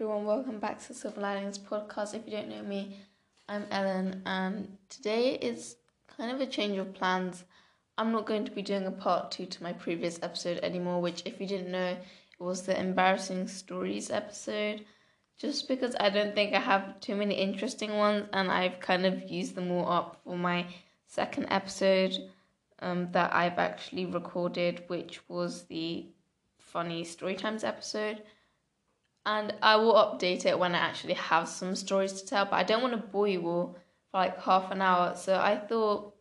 everyone, welcome back to Silver Linings Podcast. If you don't know me, I'm Ellen, and today is kind of a change of plans. I'm not going to be doing a part two to my previous episode anymore, which, if you didn't know, it was the embarrassing stories episode. Just because I don't think I have too many interesting ones, and I've kind of used them all up for my second episode um, that I've actually recorded, which was the funny story times episode and I will update it when I actually have some stories to tell. But I don't want to bore you all for like half an hour, so I thought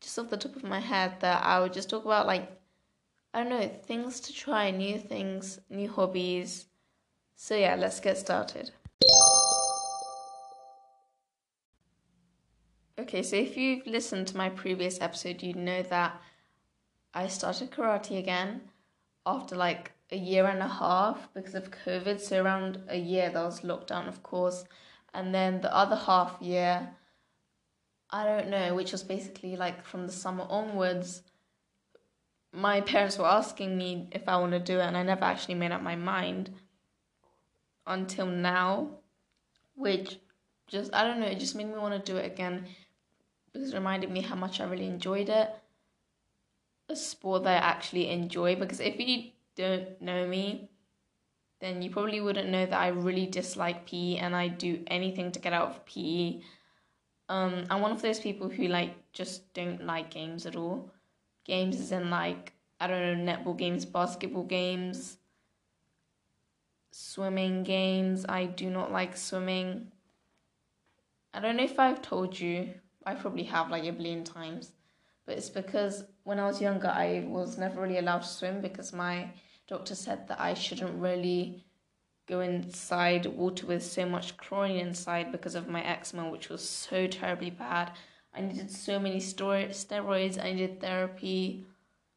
just off the top of my head that I would just talk about like I don't know things to try, new things, new hobbies. So yeah, let's get started. Okay, so if you've listened to my previous episode, you know that I started karate again after like a year and a half because of COVID. So around a year there was lockdown, of course, and then the other half year, I don't know, which was basically like from the summer onwards. My parents were asking me if I want to do it, and I never actually made up my mind until now, which just I don't know, it just made me want to do it again because it reminded me how much I really enjoyed it. A sport that I actually enjoy because if you don't know me, then you probably wouldn't know that I really dislike PE and I do anything to get out of PE. Um, I'm one of those people who like just don't like games at all. Games is in like I don't know netball games, basketball games, swimming games. I do not like swimming. I don't know if I've told you. I probably have like a billion times but it's because when I was younger, I was never really allowed to swim because my doctor said that I shouldn't really go inside water with so much chlorine inside because of my eczema, which was so terribly bad. I needed so many steroids, I needed therapy.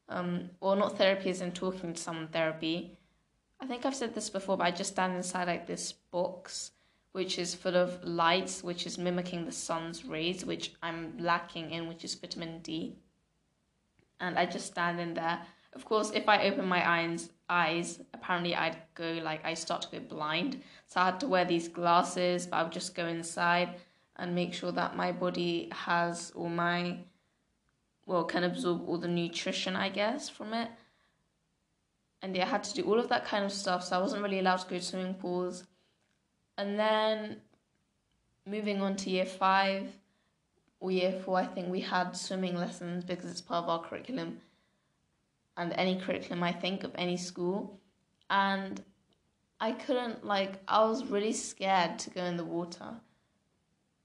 Um, well, not therapy as in talking to someone, therapy. I think I've said this before, but I just stand inside like this box which is full of lights, which is mimicking the sun's rays, which I'm lacking in, which is vitamin D. And I just stand in there. Of course, if I open my eyes, eyes, apparently I'd go like I start to go blind. So I had to wear these glasses, but I would just go inside and make sure that my body has all my well can absorb all the nutrition I guess from it. And yeah, I had to do all of that kind of stuff. So I wasn't really allowed to go to swimming pools and then moving on to year five or year four, I think we had swimming lessons because it's part of our curriculum and any curriculum, I think, of any school. And I couldn't, like, I was really scared to go in the water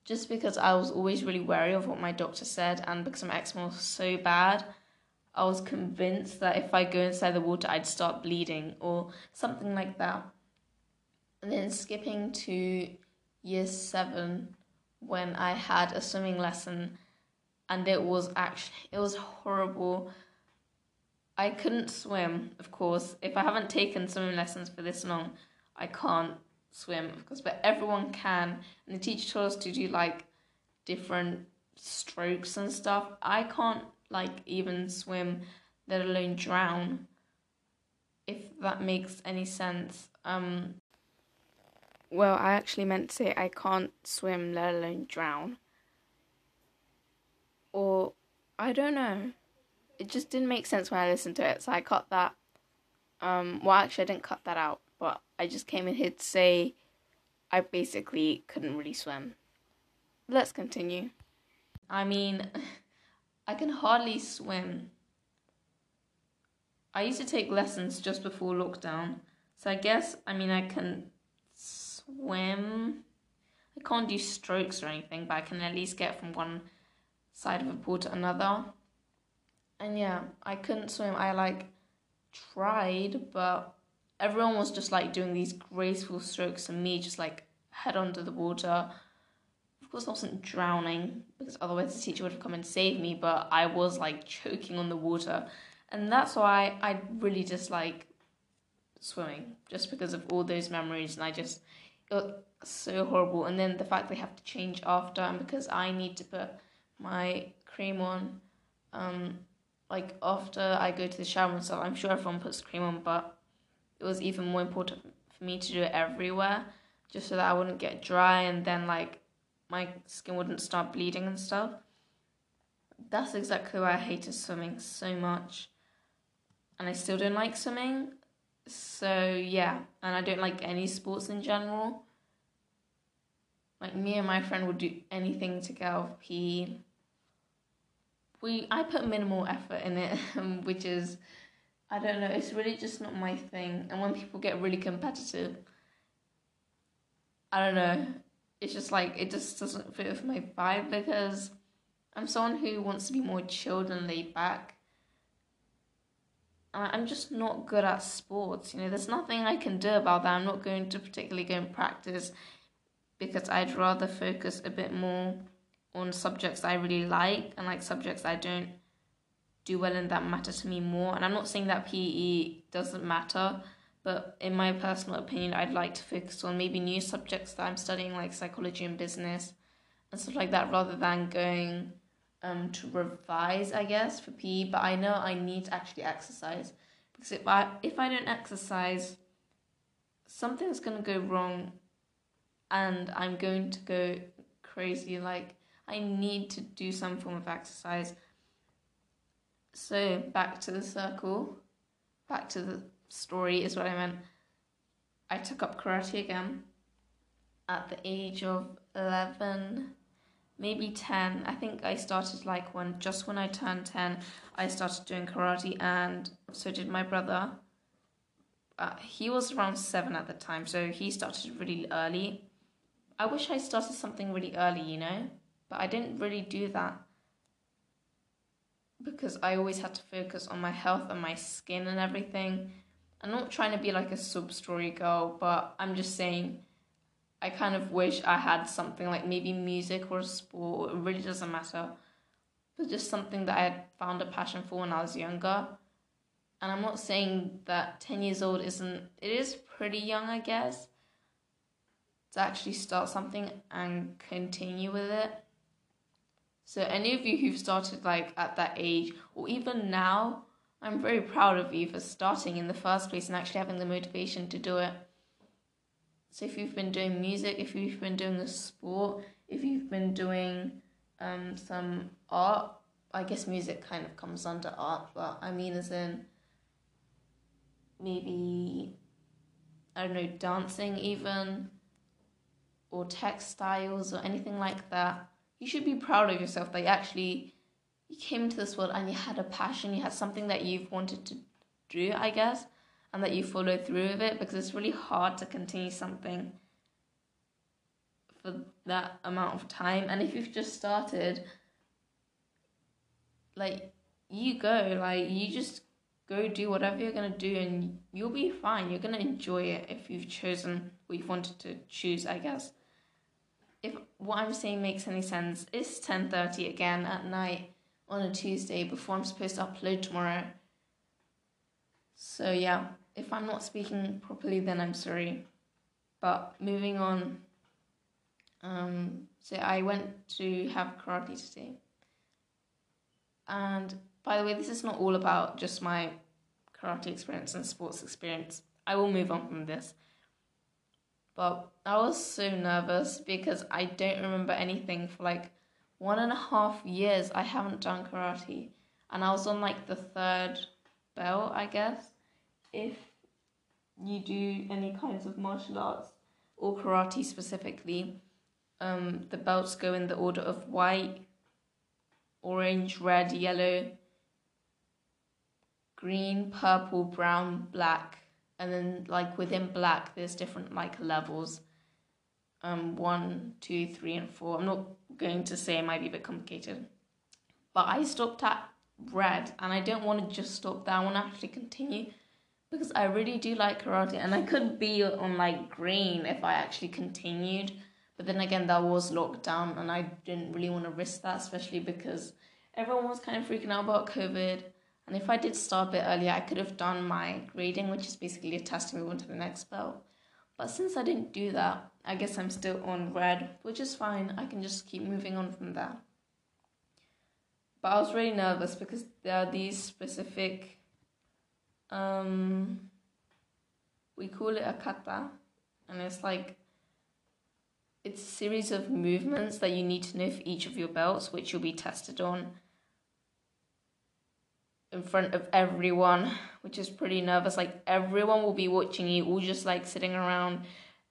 just because I was always really wary of what my doctor said, and because my eczema was so bad, I was convinced that if I go inside the water, I'd start bleeding or something like that and then skipping to year seven when I had a swimming lesson and it was actually it was horrible. I couldn't swim, of course. If I haven't taken swimming lessons for this long, I can't swim, of course, but everyone can. And the teacher told us to do like different strokes and stuff. I can't like even swim, let alone drown. If that makes any sense. Um well, I actually meant to say I can't swim, let alone drown. Or, I don't know. It just didn't make sense when I listened to it, so I cut that. Um, well, actually, I didn't cut that out, but I just came in here to say I basically couldn't really swim. Let's continue. I mean, I can hardly swim. I used to take lessons just before lockdown, so I guess, I mean, I can swim. I can't do strokes or anything, but I can at least get from one side of a pool to another. And yeah, I couldn't swim. I like tried, but everyone was just like doing these graceful strokes and me just like head under the water. Of course, I wasn't drowning because otherwise the teacher would have come and saved me, but I was like choking on the water. And that's why I really dislike swimming, just because of all those memories. And I just, so horrible. And then the fact they have to change after, and because I need to put my cream on, um, like after I go to the shower and stuff. I'm sure everyone puts cream on, but it was even more important for me to do it everywhere just so that I wouldn't get dry and then like my skin wouldn't start bleeding and stuff. That's exactly why I hated swimming so much. And I still don't like swimming. So yeah, and I don't like any sports in general. Like me and my friend would do anything to get off PE. We I put minimal effort in it, um, which is I don't know, it's really just not my thing. And when people get really competitive, I don't know, it's just like it just doesn't fit with my vibe because I'm someone who wants to be more chilled and laid back. I'm just not good at sports. You know, there's nothing I can do about that. I'm not going to particularly go and practice because I'd rather focus a bit more on subjects I really like and like subjects I don't do well in that matter to me more. And I'm not saying that PE doesn't matter, but in my personal opinion, I'd like to focus on maybe new subjects that I'm studying, like psychology and business and stuff like that, rather than going um, to revise, I guess, for PE. But I know I need to actually exercise because if I if I don't exercise, something's gonna go wrong, and I'm going to go crazy. Like I need to do some form of exercise. So back to the circle, back to the story is what I meant. I took up karate again at the age of 11, maybe 10. I think I started like when just when I turned 10, I started doing karate, and so did my brother. Uh, he was around seven at the time, so he started really early. I wish I started something really early, you know, but I didn't really do that because I always had to focus on my health and my skin and everything. I'm not trying to be like a sub story girl, but I'm just saying I kind of wish I had something like maybe music or sport. It really doesn't matter. But just something that I had found a passion for when I was younger. And I'm not saying that 10 years old isn't, it is pretty young, I guess, to actually start something and continue with it. So any of you who've started like at that age or even now, I'm very proud of you for starting in the first place and actually having the motivation to do it. So if you've been doing music, if you've been doing a sport, if you've been doing um, some art, I guess music kind of comes under art, but I mean as in maybe I don't know, dancing even or textiles or anything like that. You should be proud of yourself that you actually you came into this world and you had a passion, you had something that you've wanted to do, I guess, and that you follow through with it because it's really hard to continue something for that amount of time. And if you've just started, like you go, like you just go do whatever you're gonna do and you'll be fine. You're gonna enjoy it if you've chosen what you've wanted to choose, I guess if what I'm saying makes any sense, it's 10.30 again at night on a Tuesday before I'm supposed to upload tomorrow. So yeah, if I'm not speaking properly, then I'm sorry. But moving on, um, so I went to have karate today. And by the way, this is not all about just my karate experience and sports experience. I will move on from this. But I was so nervous because I don't remember anything for like one and a half years. I haven't done karate, and I was on like the third belt, I guess. If you do any kinds of martial arts or karate specifically, um, the belts go in the order of white, orange, red, yellow, green, purple, brown, black, and then like within black there's different like levels. Um one two three and four. I'm not going to say it might be a bit complicated but i stopped at red and i don't want to just stop there. I want to actually continue because i really do like karate and i could be on like green if i actually continued but then again that was locked down and i didn't really want to risk that especially because everyone was kind of freaking out about covid and if I did start a bit earlier, I could have done my grading, which is basically a test to move on to the next belt. But since I didn't do that, I guess I'm still on red, which is fine. I can just keep moving on from there. But I was really nervous because there are these specific, um, we call it a kata, and it's like it's a series of movements that you need to know for each of your belts, which you'll be tested on in front of everyone, which is pretty nervous. Like everyone will be watching you, all just like sitting around,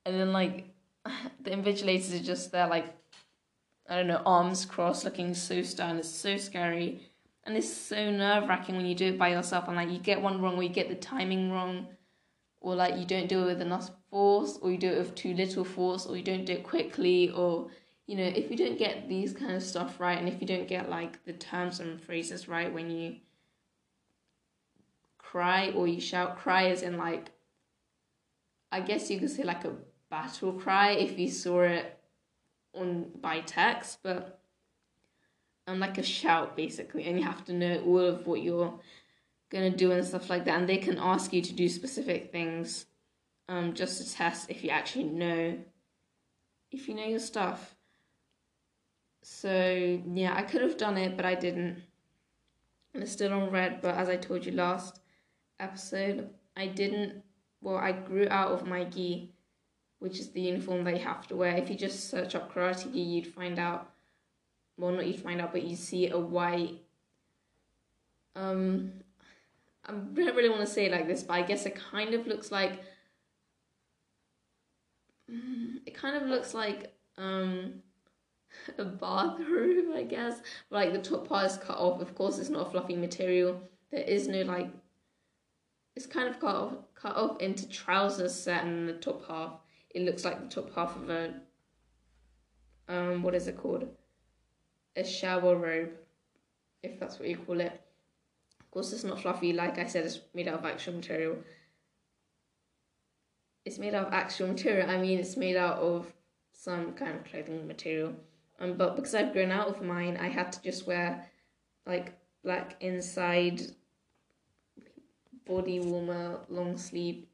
and then like the invigilators are just there, like I don't know, arms crossed, looking so stern. It's so scary, and it's so nerve wracking when you do it by yourself. And like you get one wrong, or you get the timing wrong, or like you don't do it with enough force, or you do it with too little force, or you don't do it quickly, or you know, if you don't get these kind of stuff right, and if you don't get like the terms and phrases right when you cry or you shout cry as in like I guess you could say like a battle cry if you saw it on by text, but um like a shout basically, and you have to know all of what you're gonna do and stuff like that, and they can ask you to do specific things, um, just to test if you actually know if you know your stuff. So yeah, I could have done it, but I didn't. And it's still on red, but as I told you last, episode, I didn't, well, I grew out of my gi, which is the uniform they have to wear. If you just search up karate gi, you'd find out, well, not you'd find out, but you see a white, um, I don't really want to say it like this, but I guess it kind of looks like, it kind of looks like, um, a bathroom, I guess. Like the top part is cut off. Of course, it's not a fluffy material. There is no like it's kind of cut off, cut off into trousers set in the top half. It looks like the top half of a um what is it called? A shower robe, if that's what you call it. Of course, it's not fluffy. Like I said, it's made out of actual material. It's made out of actual material. I mean, it's made out of some kind of clothing material. Um, but because I've grown out of mine, I had to just wear like black inside body warmer long sleeve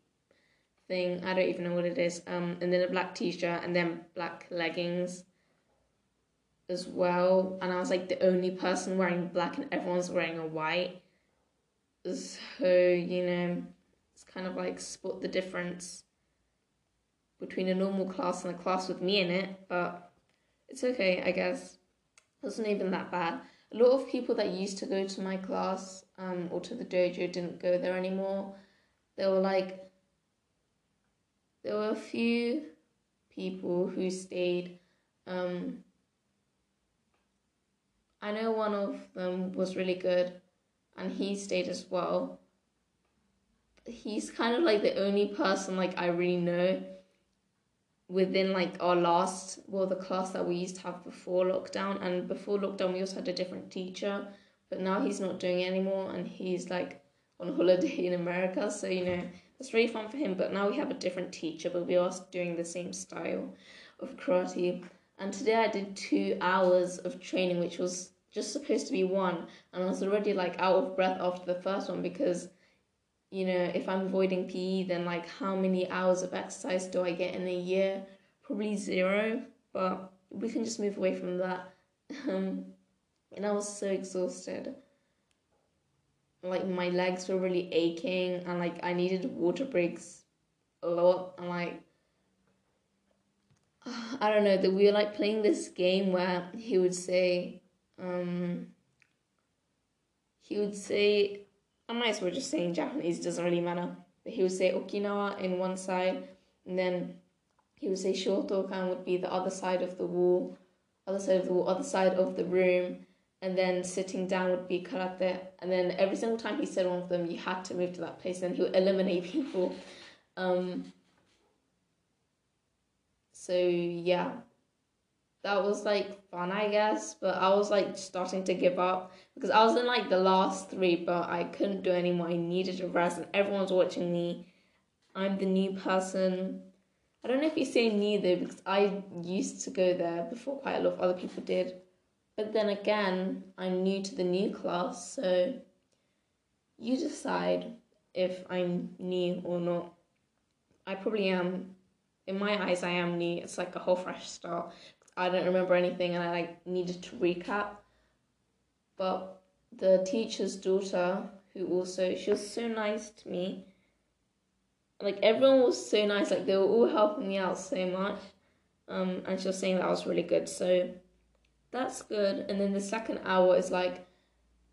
thing. I don't even know what it is. Um, and then a black t-shirt and then black leggings as well. And I was like the only person wearing black and everyone's wearing a white. So, you know, it's kind of like spot the difference between a normal class and a class with me in it, but it's okay, I guess. It wasn't even that bad a lot of people that used to go to my class um, or to the dojo didn't go there anymore. There were like, there were a few people who stayed. Um, I know one of them was really good and he stayed as well. He's kind of like the only person like I really know within like our last well the class that we used to have before lockdown. And before lockdown we also had a different teacher but now he's not doing it anymore and he's like on holiday in america. So you know it's really fun for him. But now we have a different teacher but we are doing the same style of karate. And today i did two hours of training which was just supposed to be one and i was already like out of breath after the first one because you know, if I'm avoiding PE, then like how many hours of exercise do I get in a year? Probably zero, but we can just move away from that. Um, and I was so exhausted. Like my legs were really aching, and like I needed water breaks a lot. And like, I don't know, that we were like playing this game where he would say, um, he would say I might as well just say in Japanese, doesn't really matter. But he would say Okinawa in one side, and then he would say Shotokan would be the other side of the wall, other side of the wall, other side of the room, and then sitting down would be karate. And then every single time he said one of them, you had to move to that place, and he would eliminate people. Um, so yeah, that was like fun, I guess. But I was like starting to give up because I was in like the last three, but I couldn't do anymore. I needed a rest, and everyone's watching me. I'm the new person. I don't know if you say new though, because I used to go there before quite a lot of other people did. But then again, I'm new to the new class, so you decide if I'm new or not. I probably am. In my eyes, I am new. It's like a whole fresh start. I don't remember anything and I like needed to recap. But the teacher's daughter, who also she was so nice to me. Like everyone was so nice, like they were all helping me out so much. Um, and she was saying that was really good. So that's good. And then the second hour is like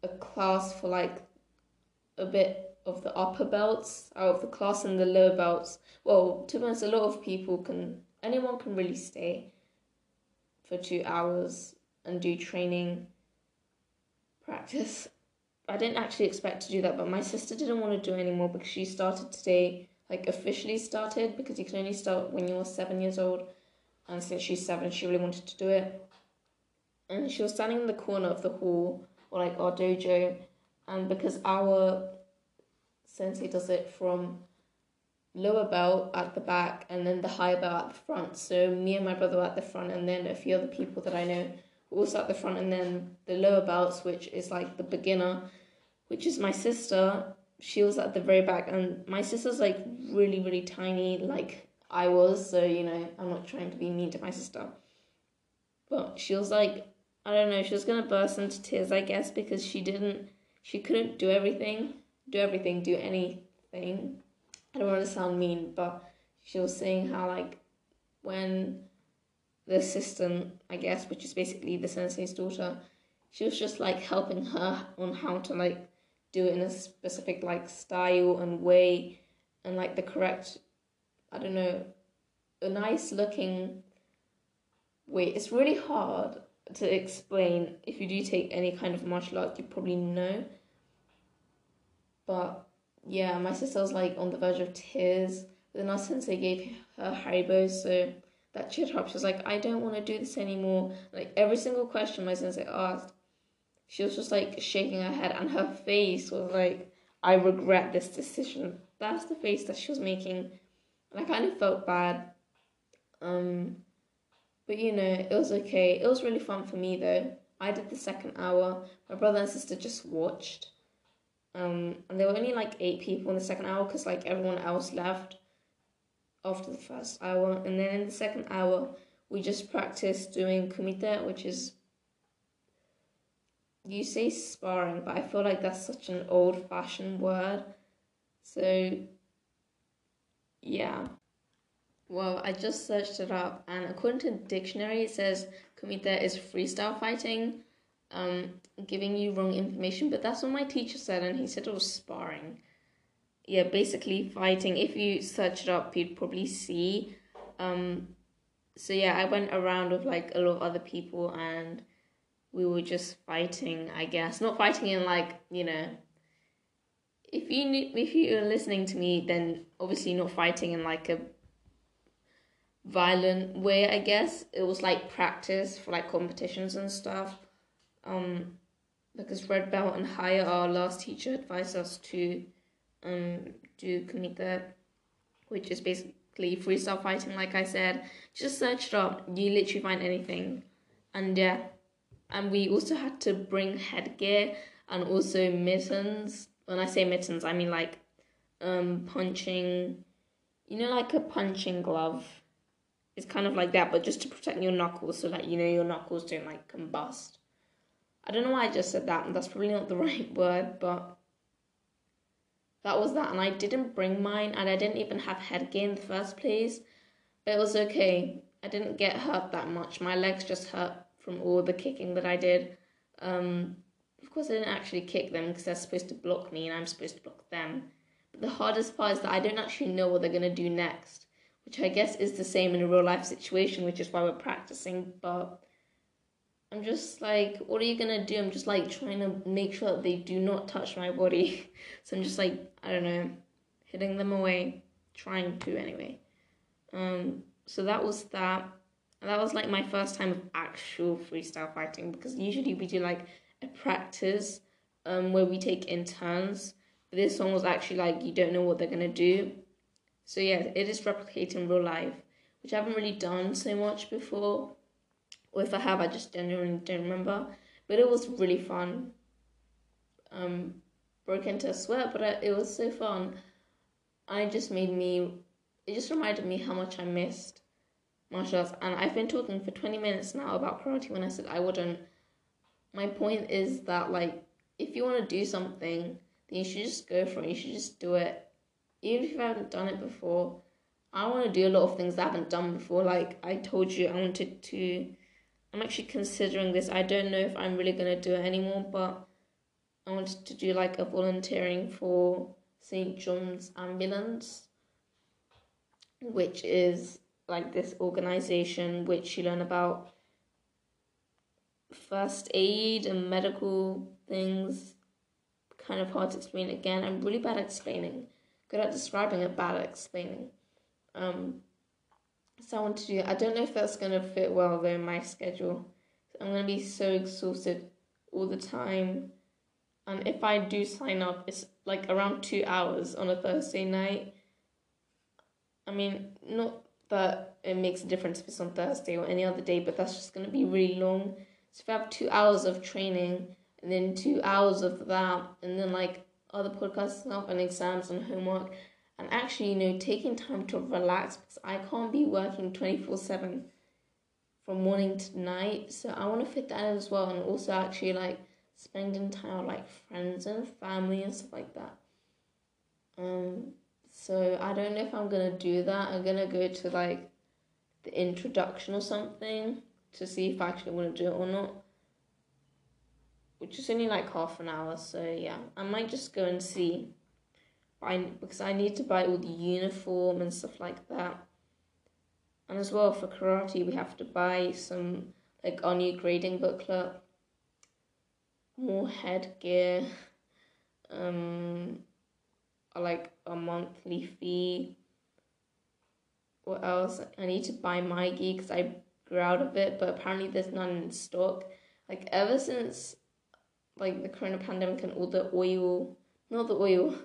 a class for like a bit of the upper belts out of the class and the lower belts. Well, to be honest, a lot of people can, anyone can really stay for two hours and do training practice. I didn't actually expect to do that, but my sister didn't want to do anymore because she started today, like officially started, because you can only start when you're seven years old. And since she's seven, she really wanted to do it. And she was standing in the corner of the hall, or like our dojo, and because our sensei does it from lower belt at the back and then the higher belt at the front. So me and my brother were at the front, and then a few other people that I know also at the front, and then the lower belts, which is like the beginner, which is my sister. She was at the very back, and my sister's like really, really tiny, like I was. So you know, I'm not trying to be mean to my sister, but she was like, I don't know, she was gonna burst into tears, I guess, because she didn't, she couldn't do everything, do everything, do anything. I don't want to sound mean, but she was saying how like when the assistant, I guess, which is basically the sensei's daughter, she was just like helping her on how to like do it in a specific like style and way and like the correct I don't know a nice looking way. It's really hard to explain. If you do take any kind of martial arts, you probably know. But yeah, my sister was like on the verge of tears. Then our sensei gave her Haribo, so that cheered her up. She was like, I don't want to do this anymore. Like every single question my sensei asked, she was just like shaking her head, and her face was like, I regret this decision. That's the face that she was making. And I kind of felt bad. Um, but you know, it was okay. It was really fun for me though. I did the second hour. My brother and sister just watched. Um, and there were only like eight people in the second hour because like everyone else left after the first hour. And then in the second hour, we just practiced doing kumite, which is you say sparring, but I feel like that's such an old fashioned word. So, yeah. Well, I just searched it up, and according to the dictionary, it says kumite is freestyle fighting, um, giving you wrong information. But that's what my teacher said, and he said it was sparring. Yeah, basically fighting. If you search it up, you'd probably see. Um, so yeah, I went around with like a lot of other people, and we were just fighting. I guess not fighting in like you know. If you knew, if you are listening to me, then obviously not fighting in like a violent way, I guess. It was like practice for like competitions and stuff. Um, because red belt and higher, our last teacher advised us to um do kumite, which is basically freestyle fighting. Like I said, just search it up. You literally find anything, and yeah, and we also had to bring headgear and also mittens. When I say mittens, I mean like um punching, you know, like a punching glove it's kind of like that, but just to protect your knuckles so that you know your knuckles don't like combust. I don't know why I just said that, and that's probably not the right word, but that was that. And I didn't bring mine, and I didn't even have headgear in the first place, but it was okay. I didn't get hurt that much. My legs just hurt from all the kicking that I did. Um, of course, I didn't actually kick them because they're supposed to block me, and I'm supposed to block them. But the hardest part is that I don't actually know what they're gonna do next which I guess is the same in a real life situation, which is why we're practicing. But I'm just like, what are you gonna do? I'm just like trying to make sure that they do not touch my body. so I'm just like, I don't know, hitting them away, trying to anyway. Um, so that was that. That was like my first time of actual freestyle fighting because usually we do like a practice um, where we take in turns. But this one was actually like you don't know what they're gonna do so yeah, it is replicating real life, which I haven't really done so much before. Or if I have, I just genuinely don't remember. But it was really fun. Um, broke into a sweat, but I, it was so fun. I just made me. It just reminded me how much I missed martial arts. And I've been talking for twenty minutes now about karate when I said I wouldn't. My point is that like, if you want to do something, then you should just go for it. You should just do it even if you haven't done it before, I want to do a lot of things I haven't done before. Like I told you, I wanted to. I'm actually considering this. I don't know if I'm really gonna do it anymore, but I wanted to do like a volunteering for St. John's Ambulance, which is like this organization which you learn about first aid and medical things. Kind of hard to explain again. I'm really bad at explaining. Good at describing it, bad at explaining. Um, so I want to do. I don't know if that's gonna fit well though in my schedule. I'm gonna be so exhausted all the time. And if I do sign up, it's like around two hours on a Thursday night. I mean, not that it makes a difference if it's on Thursday or any other day, but that's just gonna be really long. So if I have two hours of training and then two hours of that, and then like other podcast stuff and exams and homework, and actually, you know, taking time to relax because I can't be working 24 7 from morning to night. So I want to fit that in as well, and also actually like spending time with like friends and family and stuff like that. Um, so I don't know if I'm gonna do that. I'm gonna go to like the introduction or something to see if I actually want to do it or not. Which is only like half an hour, so yeah, I might just go and see. I because I need to buy all the uniform and stuff like that. And as well for karate, we have to buy some like our new grading booklet, more headgear, um, like a monthly fee. What else? I need to buy my gi because I grew out of it, but apparently there's none in stock. Like ever since like the corona pandemic and all the oil, not the oil,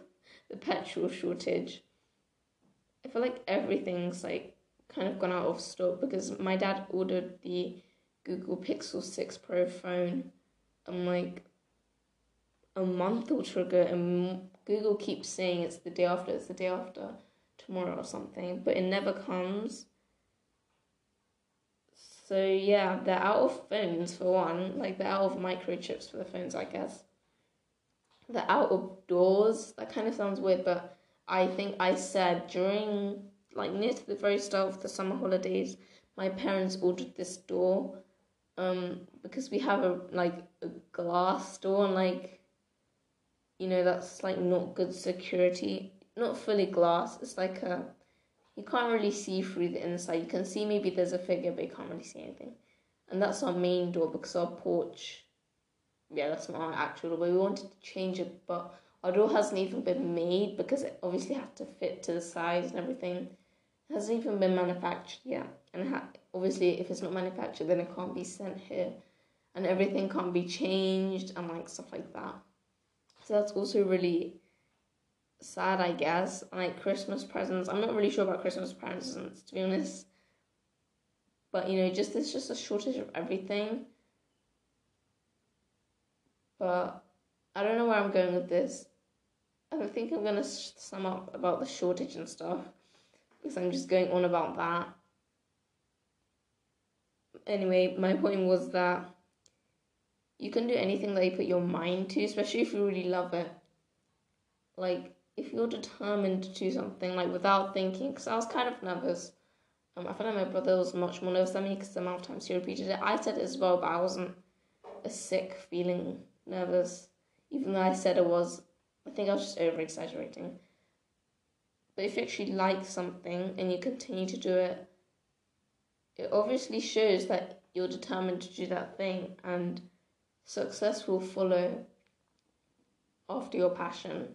the petrol shortage. I feel like everything's like kind of gone out of stock because my dad ordered the Google Pixel 6 Pro phone and like a month or two ago and Google keeps saying it's the day after, it's the day after tomorrow or something, but it never comes. So yeah, they're out of phones for one, like they're out of microchips for the phones, I guess the out of doors. That kind of sounds weird, but I think I said during like near to the very start of the summer holidays, my parents ordered this door, um, because we have a like a glass door and like, you know, that's like not good security. Not fully glass. It's like a, you can't really see through the inside. You can see maybe there's a figure, but you can't really see anything. And that's our main door because our porch yeah, that's not actual door. We wanted to change it, but our door hasn't even been made because it obviously had to fit to the size and everything. It hasn't even been manufactured yet, and ha- obviously, if it's not manufactured, then it can't be sent here, and everything can't be changed and like stuff like that. So that's also really sad, I guess. Like Christmas presents, I'm not really sure about Christmas presents to be honest. But you know, just there's just a shortage of everything but I don't know where I'm going with this. I don't think I'm gonna sum up about the shortage and stuff because I'm just going on about that. Anyway, my point was that you can do anything that you put your mind to, especially if you really love it. Like, if you're determined to do something, like without thinking, because I was kind of nervous. Um, I feel like my brother was much more nervous than me because the amount of times he repeated it. I said it as well, but I wasn't a sick feeling nervous, even though I said I was. I think I was just over exaggerating. But if you actually like something and you continue to do it, it obviously shows that you're determined to do that thing and success will follow after your passion.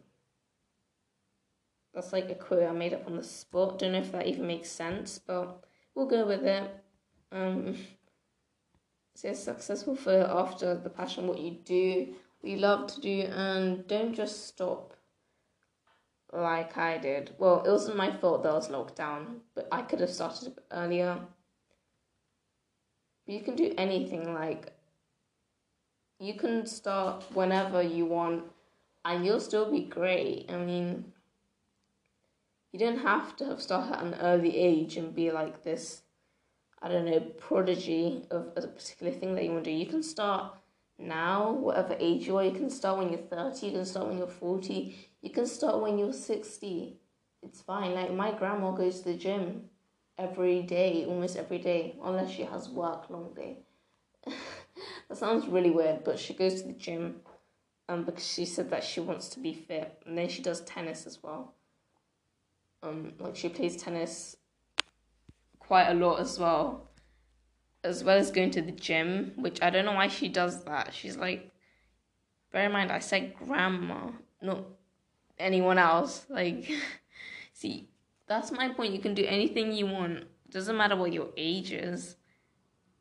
That's like a quote I made up on the spot. Don't know if that even makes sense, but we'll go with it. Um, so successful for after the passion, what you do, what you love to do, and don't just stop like I did. Well, it wasn't my fault that I was locked down, but I could have started earlier. But you can do anything, like, you can start whenever you want, and you'll still be great. I mean, you don't have to have started at an early age and be like this I don't know, prodigy of a particular thing that you want to do. You can start now, whatever age you are. You can start when you're 30, you can start when you're 40, you can start when you're 60. it's fine. Like my grandma goes to the gym every day, almost every day, unless she has work long day. that sounds really weird, but she goes to the gym um because she said that she wants to be fit, and then she does tennis as well. Um, like she plays tennis quite a lot as well, as well as going to the gym, which I don't know why she does that. She's like, bear in mind, I said grandma, not anyone else. Like, see, that's my point. You can do anything you want. Doesn't matter what your age is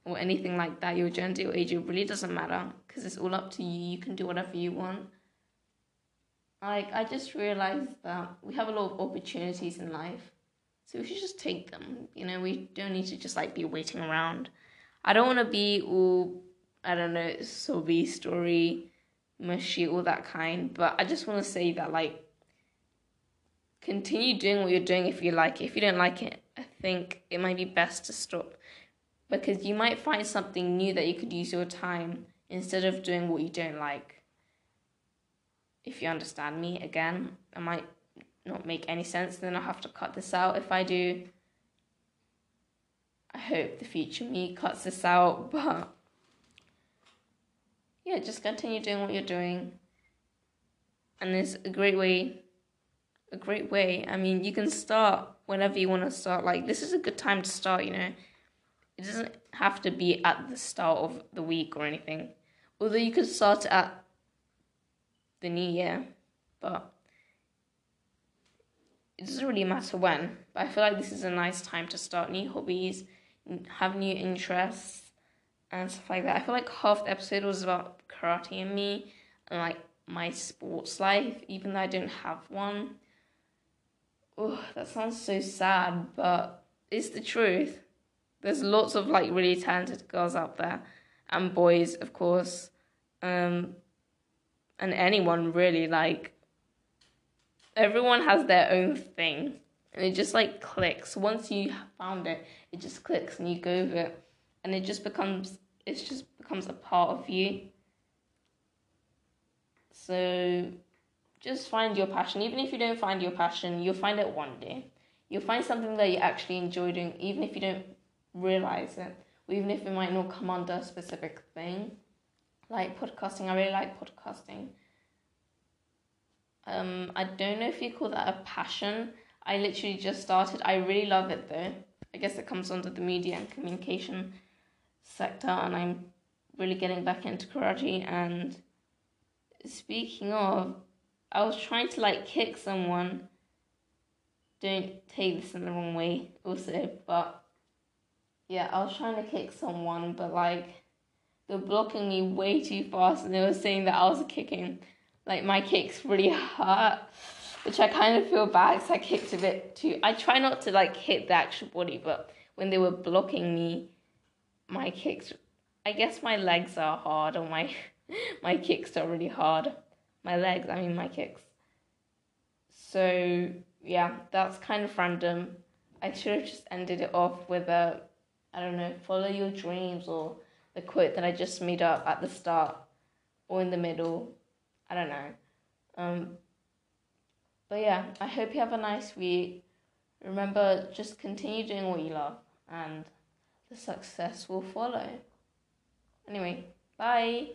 or anything like that. Your gender, your age, it really doesn't matter because it's all up to you. You can do whatever you want. Like, I just realized that we have a lot of opportunities in life. So we should just take them. You know, we don't need to just like be waiting around. I don't want to be all, I don't know, soapy story, mushy, all that kind. But I just want to say that like, continue doing what you're doing if you like it. If you don't like it, I think it might be best to stop because you might find something new that you could use your time instead of doing what you don't like. If you understand me, again, I might not make any sense, then I'll have to cut this out. If I do, I hope the future me cuts this out, but yeah, just continue doing what you're doing. And it's a great way, a great way. I mean, you can start whenever you want to start. Like, this is a good time to start, you know. It doesn't have to be at the start of the week or anything. Although you could start at the new year, but it doesn't really matter when. But I feel like this is a nice time to start new hobbies, have new interests, and stuff like that. I feel like half the episode was about karate and me and like my sports life, even though I don't have one. Oh, that sounds so sad, but it's the truth. There's lots of like really talented girls out there, and boys, of course, um, and anyone really. Like, everyone has their own thing, and it just like clicks. Once you found it, it just clicks, and you go with it, and it just becomes it just becomes a part of you. So just find your passion. Even if you don't find your passion, you'll find it one day. You'll find something that you actually enjoy doing, even if you don't realize it, or even if it might not come under a specific thing. Like podcasting, I really like podcasting. Um, I don't know if you call that a passion. I literally just started. I really love it though. I guess it comes under the media and communication sector, and I'm really getting back into karate. And speaking of, I was trying to like kick someone. Don't take this in the wrong way, also, but yeah, I was trying to kick someone, but like they were blocking me way too fast, and they were saying that I was kicking. Like my kicks really hurt, which I kind of feel bad because I kicked a bit too. I try not to like hit the actual body, but when they were blocking me, my kicks. I guess my legs are hard, or my my kicks are really hard. My legs, I mean my kicks. So yeah, that's kind of random. I should have just ended it off with a, I don't know, follow your dreams or the quote that I just made up at the start or in the middle. I don't know. Um, but yeah, I hope you have a nice week. Remember, just continue doing what you love, and the success will follow. Anyway, bye.